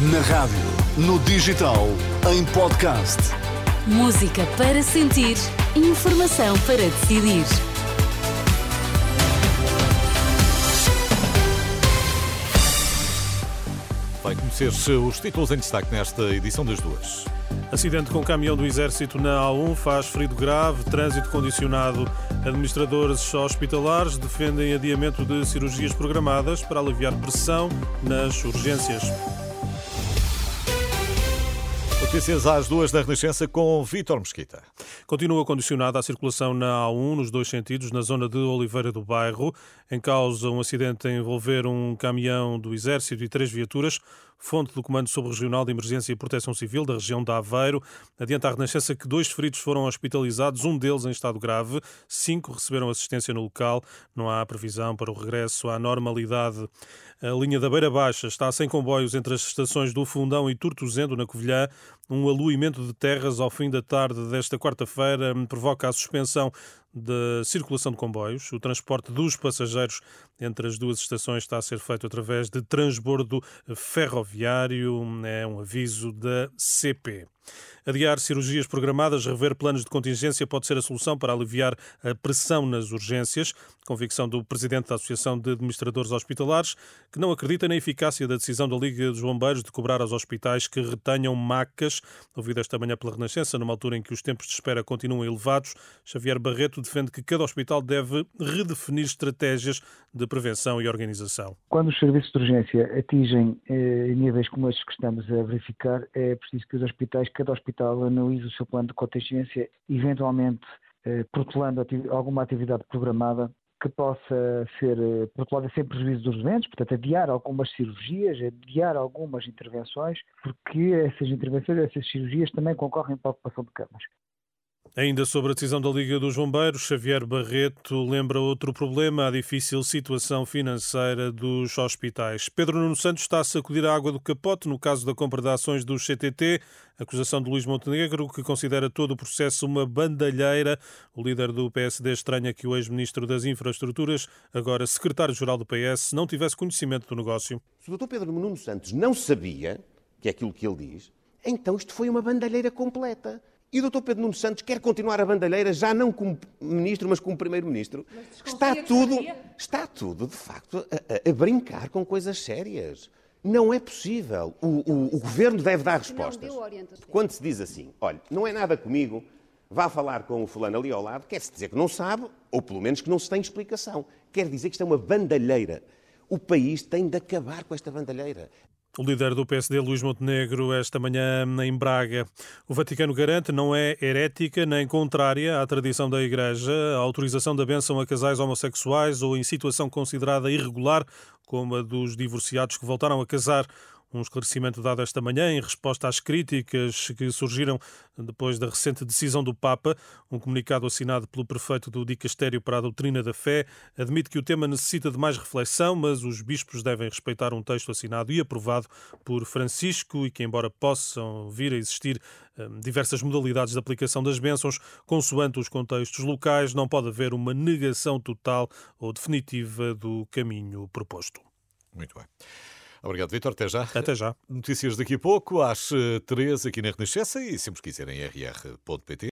Na rádio, no digital, em podcast. Música para sentir, informação para decidir. Vai conhecer-se os títulos em destaque nesta edição das duas. Acidente com caminhão do Exército na A1 faz ferido grave, trânsito condicionado. Administradores hospitalares defendem adiamento de cirurgias programadas para aliviar pressão nas urgências. Notícias às duas da Renascença com Vítor Mesquita. Continua condicionada a circulação na A1 nos dois sentidos, na zona de Oliveira do Bairro. Em causa um acidente a envolver um caminhão do Exército e três viaturas. Fonte do Comando Sobre-Regional de Emergência e Proteção Civil da região de Aveiro adianta a Renascença que dois feridos foram hospitalizados, um deles em estado grave, cinco receberam assistência no local. Não há previsão para o regresso à normalidade. A linha da Beira Baixa está sem comboios entre as estações do Fundão e Tortozendo, na Covilhã. Um aluimento de terras ao fim da tarde desta quarta-feira provoca a suspensão da circulação de comboios. O transporte dos passageiros entre as duas estações está a ser feito através de transbordo ferroviário. É um aviso da CP. Adiar cirurgias programadas, rever planos de contingência pode ser a solução para aliviar a pressão nas urgências. Convicção do presidente da Associação de Administradores Hospitalares, que não acredita na eficácia da decisão da Liga dos Bombeiros de cobrar aos hospitais que retenham macas. Ouvido esta manhã pela Renascença, numa altura em que os tempos de espera continuam elevados, Xavier Barreto defende que cada hospital deve redefinir estratégias de prevenção e organização. Quando os serviços de urgência atingem eh, níveis como estes que estamos a verificar, é preciso que os hospitais, cada hospital, analise o seu plano de contingência, eventualmente eh, protelando ati alguma atividade programada que possa ser eh, protelada sem prejuízo dos doentes, portanto, adiar algumas cirurgias, adiar algumas intervenções, porque essas intervenções, essas cirurgias também concorrem para a ocupação de camas. Ainda sobre a decisão da Liga dos Bombeiros, Xavier Barreto lembra outro problema, a difícil situação financeira dos hospitais. Pedro Nuno Santos está a sacudir a água do capote no caso da compra de ações do CTT, acusação de Luís Montenegro, que considera todo o processo uma bandalheira. O líder do PSD estranha que o ex-ministro das Infraestruturas, agora secretário-geral do PS, não tivesse conhecimento do negócio. Se o Dr. Pedro Nuno Santos não sabia, que é aquilo que ele diz, então isto foi uma bandalheira completa. E o Dr. Pedro Nuno Santos quer continuar a bandalheira, já não como ministro, mas como primeiro-ministro. Está tudo, está tudo, de facto, a, a, brincar com coisas sérias. Não é possível. O, o, o governo deve dar respostas. Quando se diz assim, olha, não é nada comigo, vá falar com o fulano ali ao lado, quer-se dizer que não sabe, ou pelo menos que não se tem explicação. Quer dizer que isto é uma bandalheira. O país tem de acabar com esta bandalheira. O líder do PSD, Luís Montenegro, esta manhã em Braga. O Vaticano garante não é herética nem contrária à tradição da Igreja a autorização da bênção a casais homossexuais ou em situação considerada irregular, como a dos divorciados que voltaram a casar. Um esclarecimento dado esta manhã em resposta às críticas que surgiram depois da recente decisão do Papa. Um comunicado assinado pelo prefeito do Dicastério para a Doutrina da Fé admite que o tema necessita de mais reflexão, mas os bispos devem respeitar um texto assinado e aprovado por Francisco e que, embora possam vir a existir hum, diversas modalidades de aplicação das bênçãos, consoante os contextos locais, não pode haver uma negação total ou definitiva do caminho proposto. Muito bem. Obrigado, Vitor. Até já. Até já. Notícias daqui a pouco, às três aqui na Renascença e sempre quiserem rr.pt.